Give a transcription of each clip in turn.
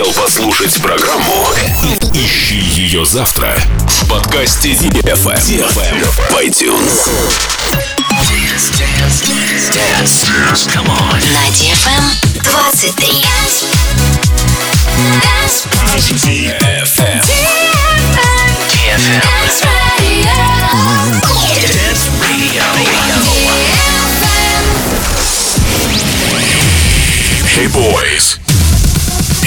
успел послушать программу, ищи ее завтра в подкасте DFM, в iTunes. Dance, dance, dance, dance. На DFM 23. DFM. DFM. Dance Radio. Hey boys.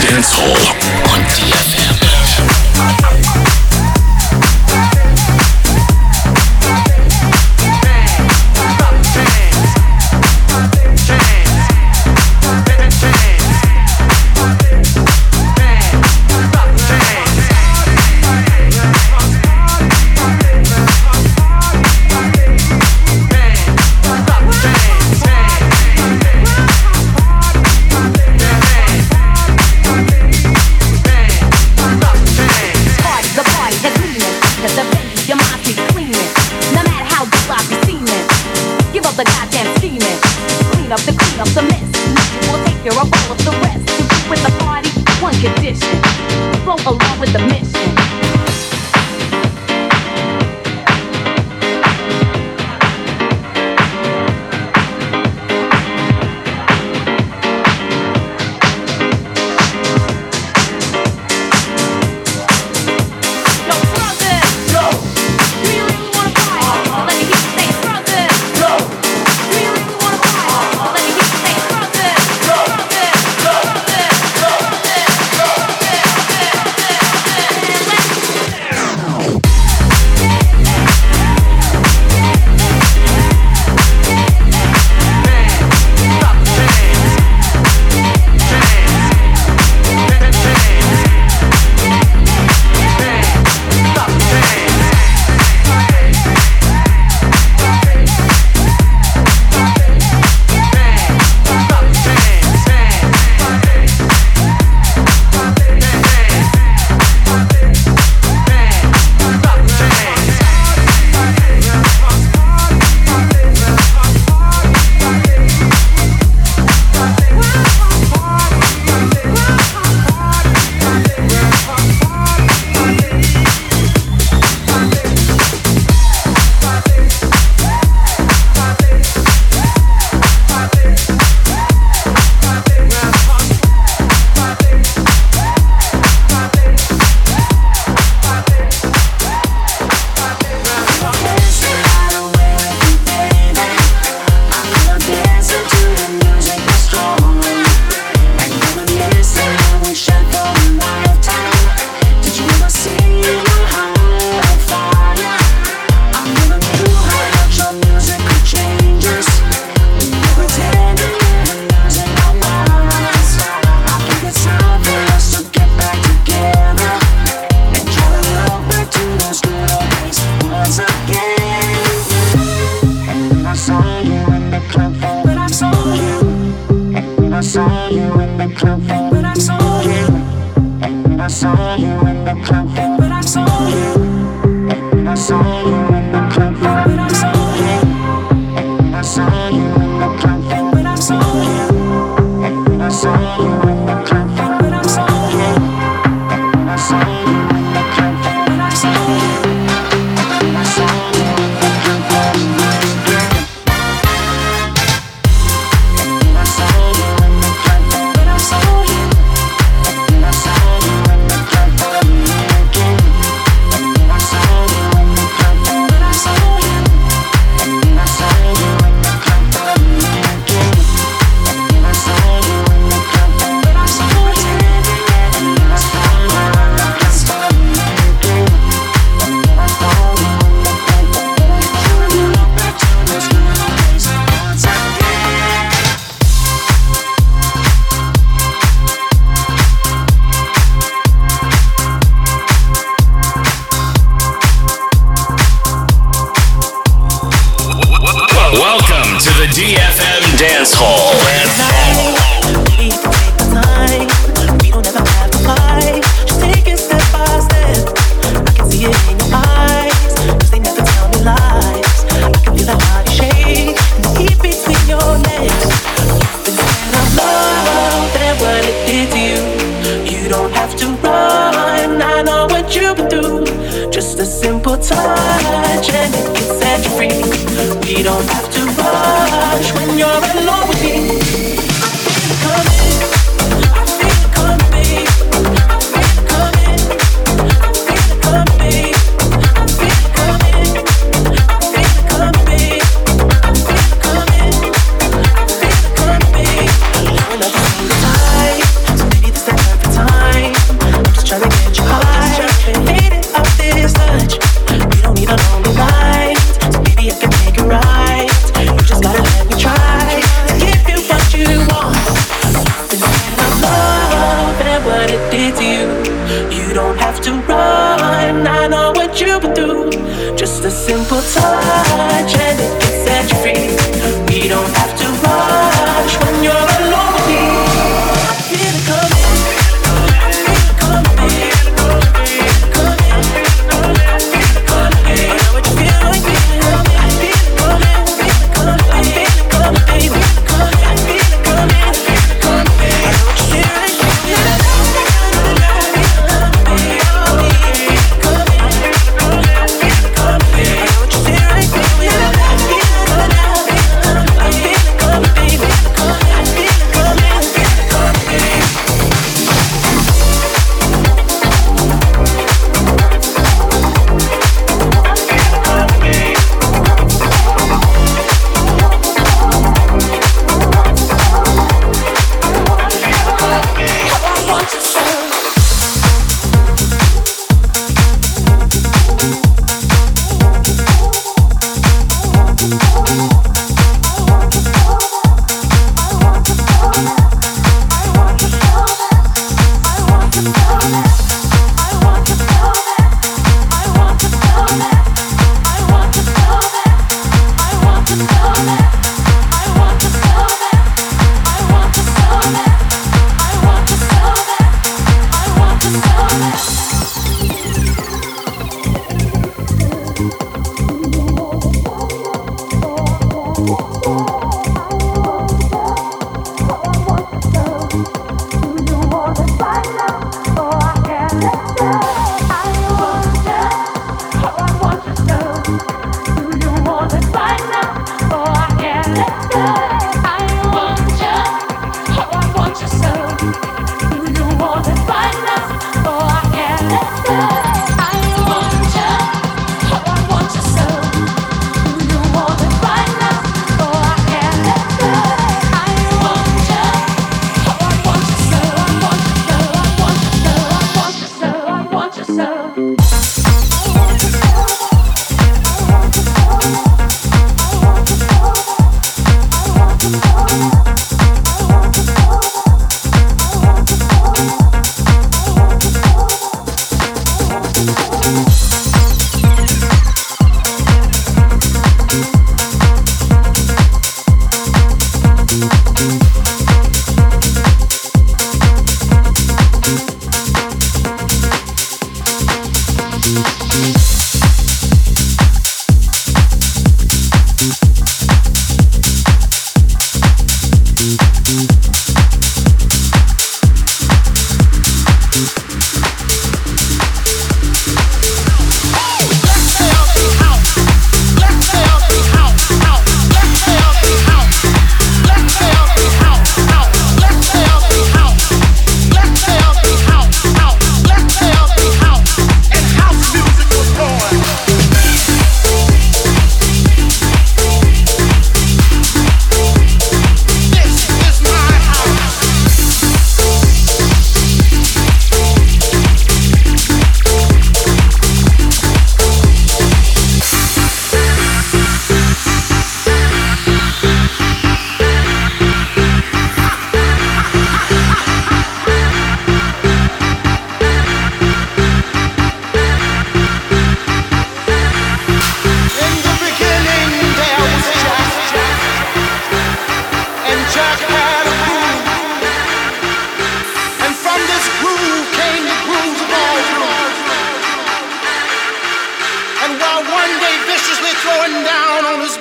Dance Hall on DFM.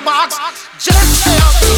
box. Just say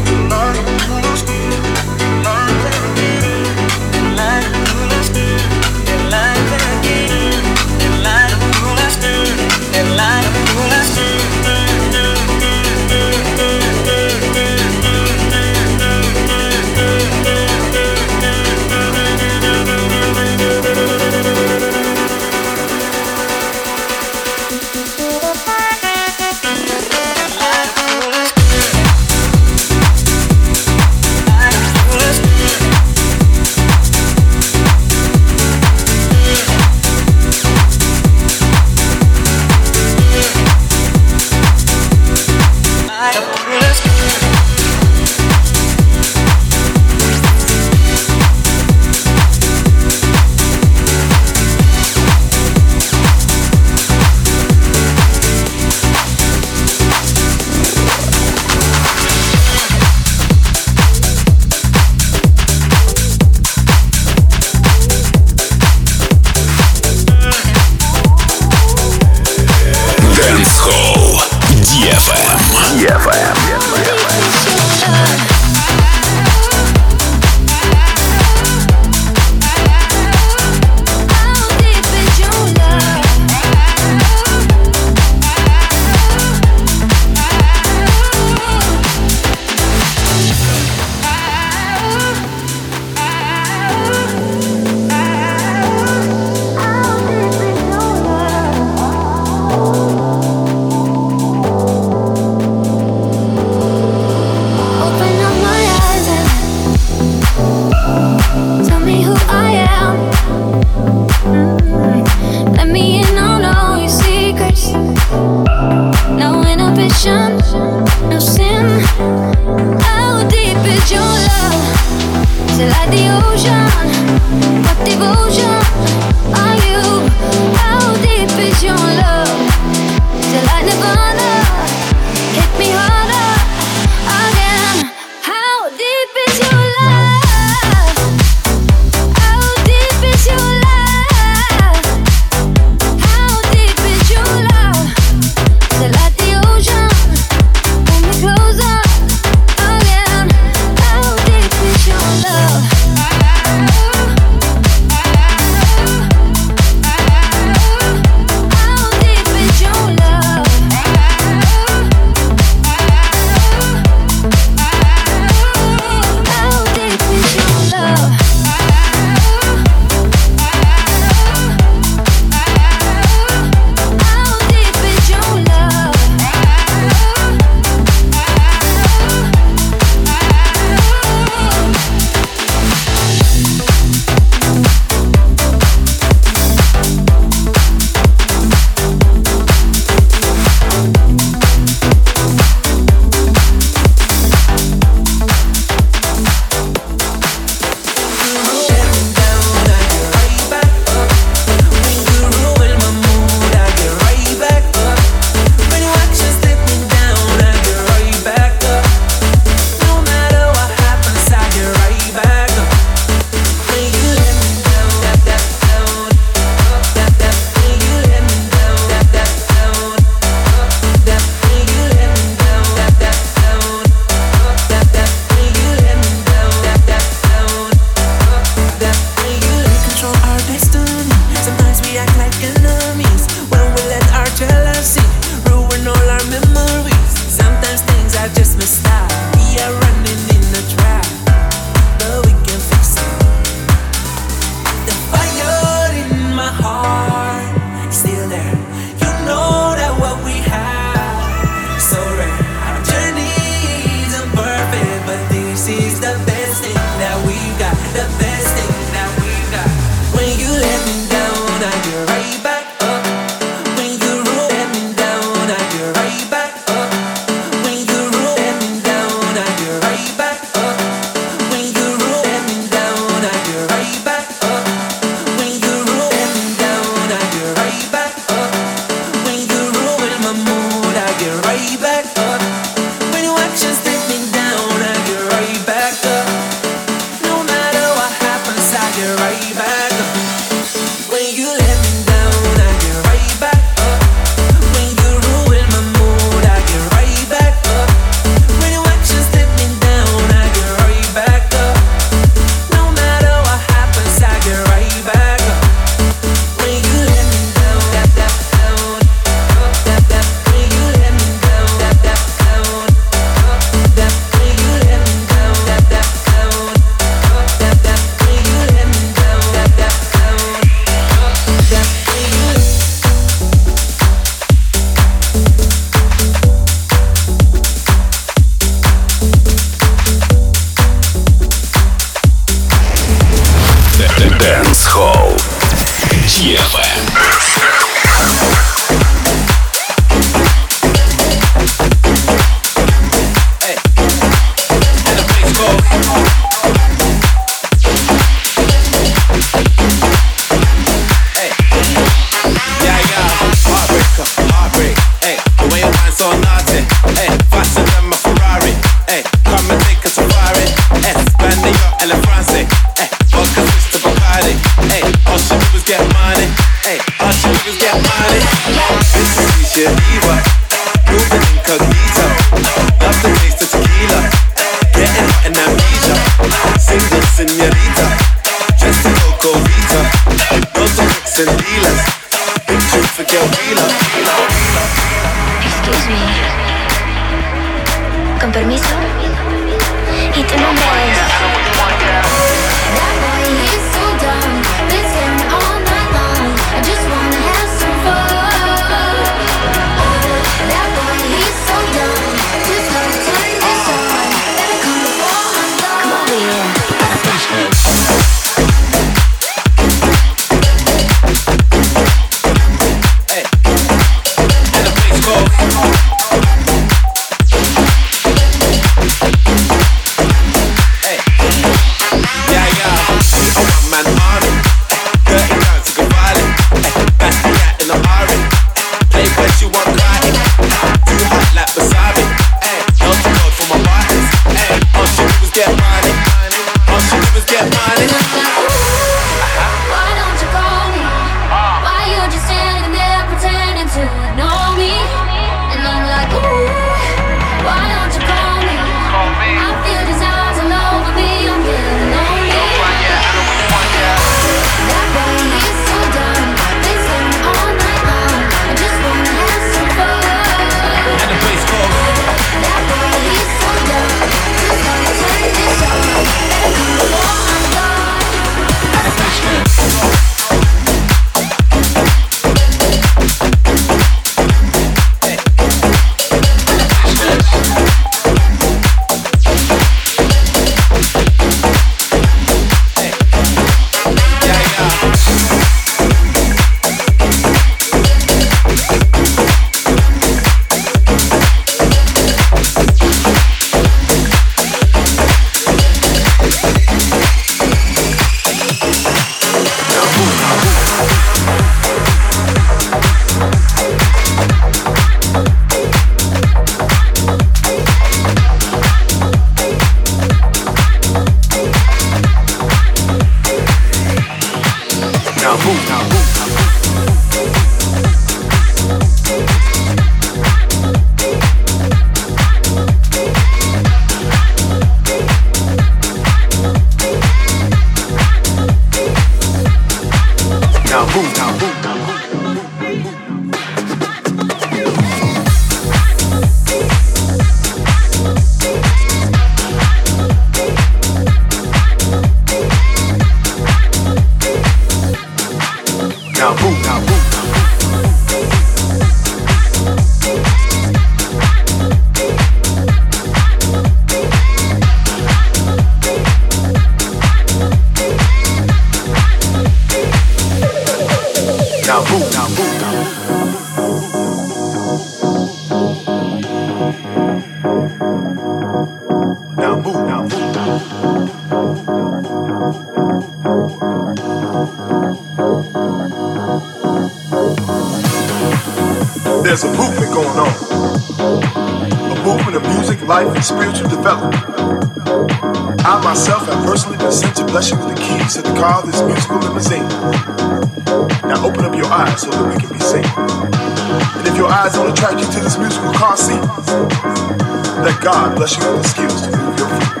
bless you have the skills to move your feet.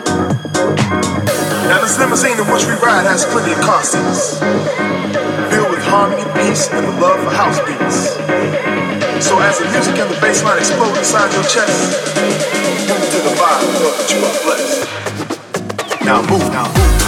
Now this limousine in which we ride has plenty of constants, filled with harmony, peace, and the love for house beats. So as the music and the bass line explode inside your chest, move to the vibe, know that you are blessed. Now move, now move.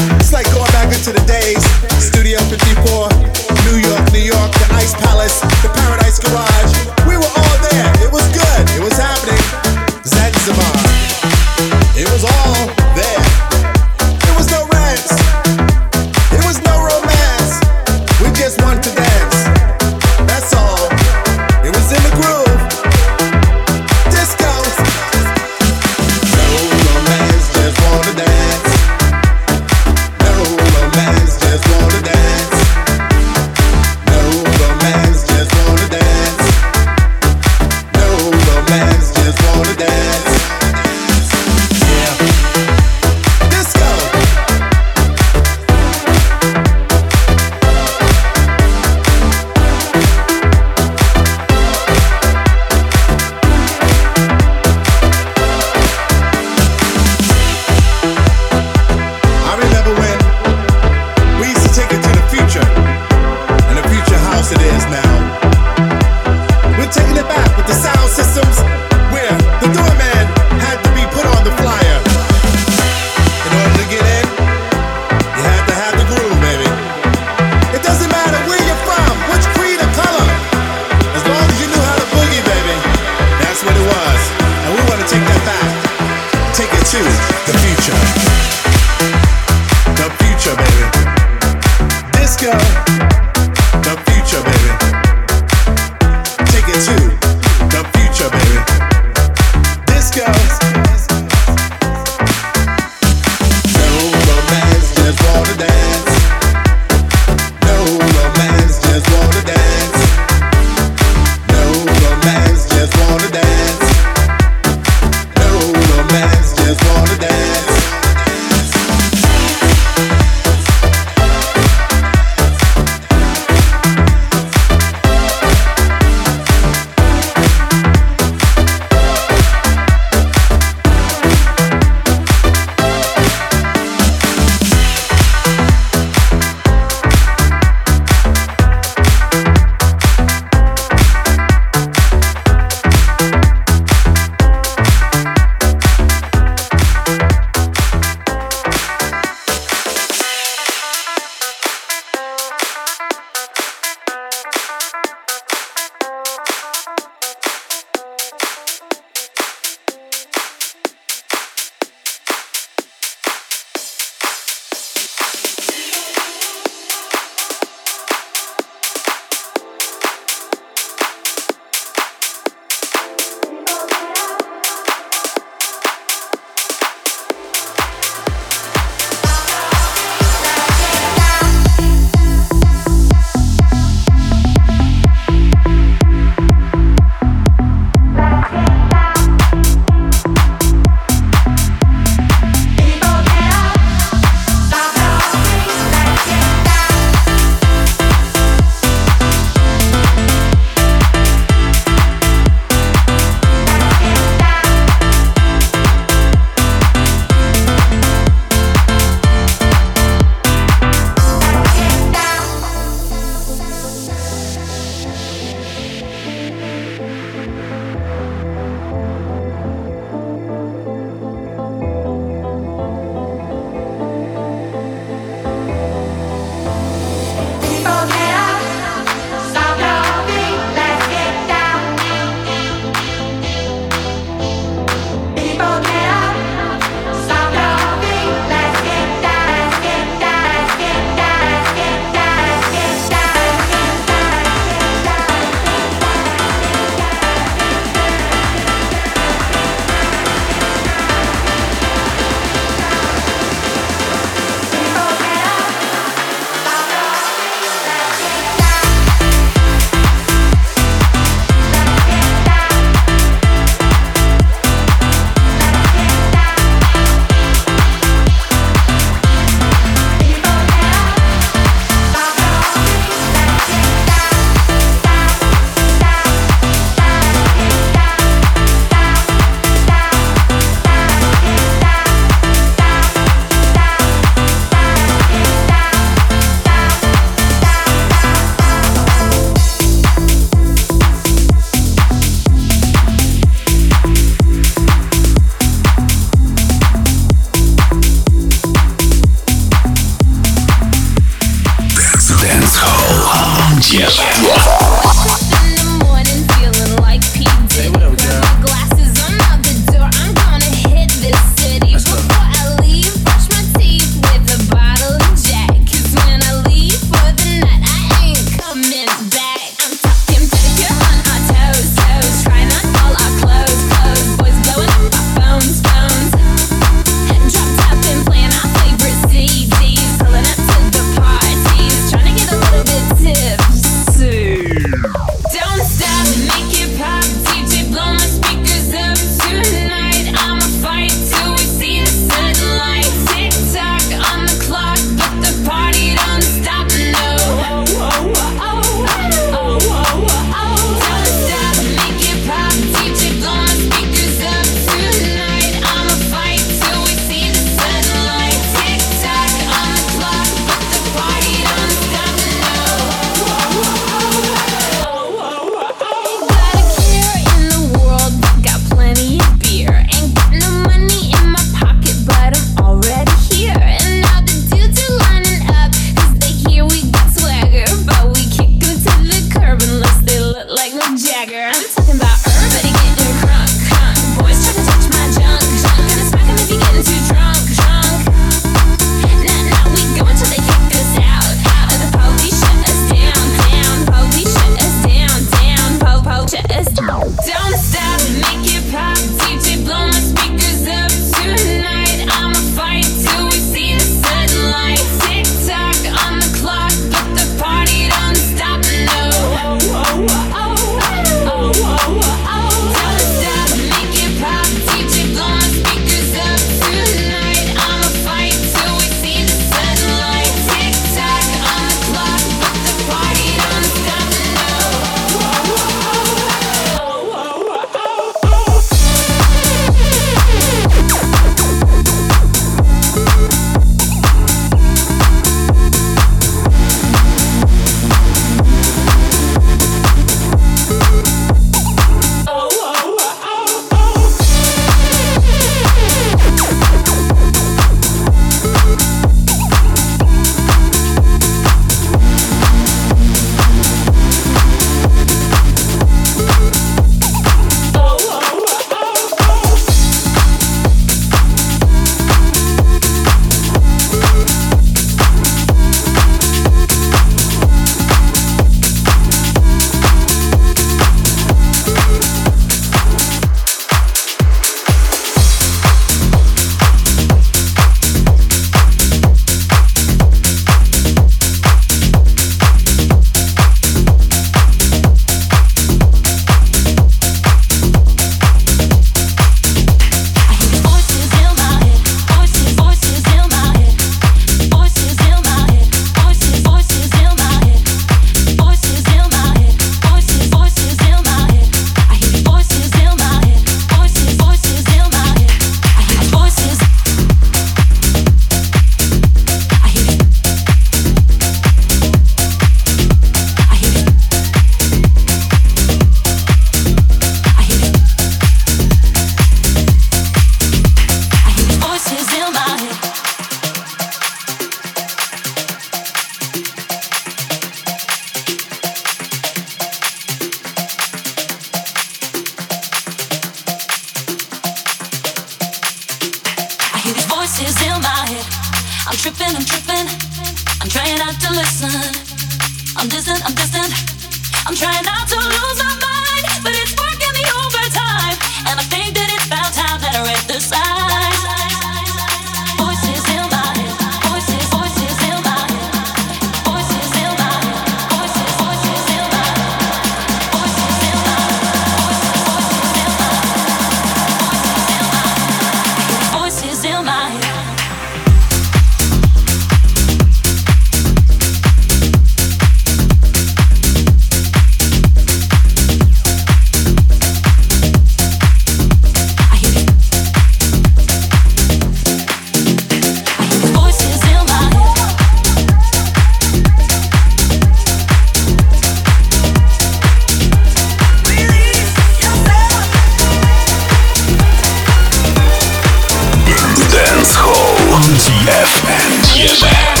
Frequency FM.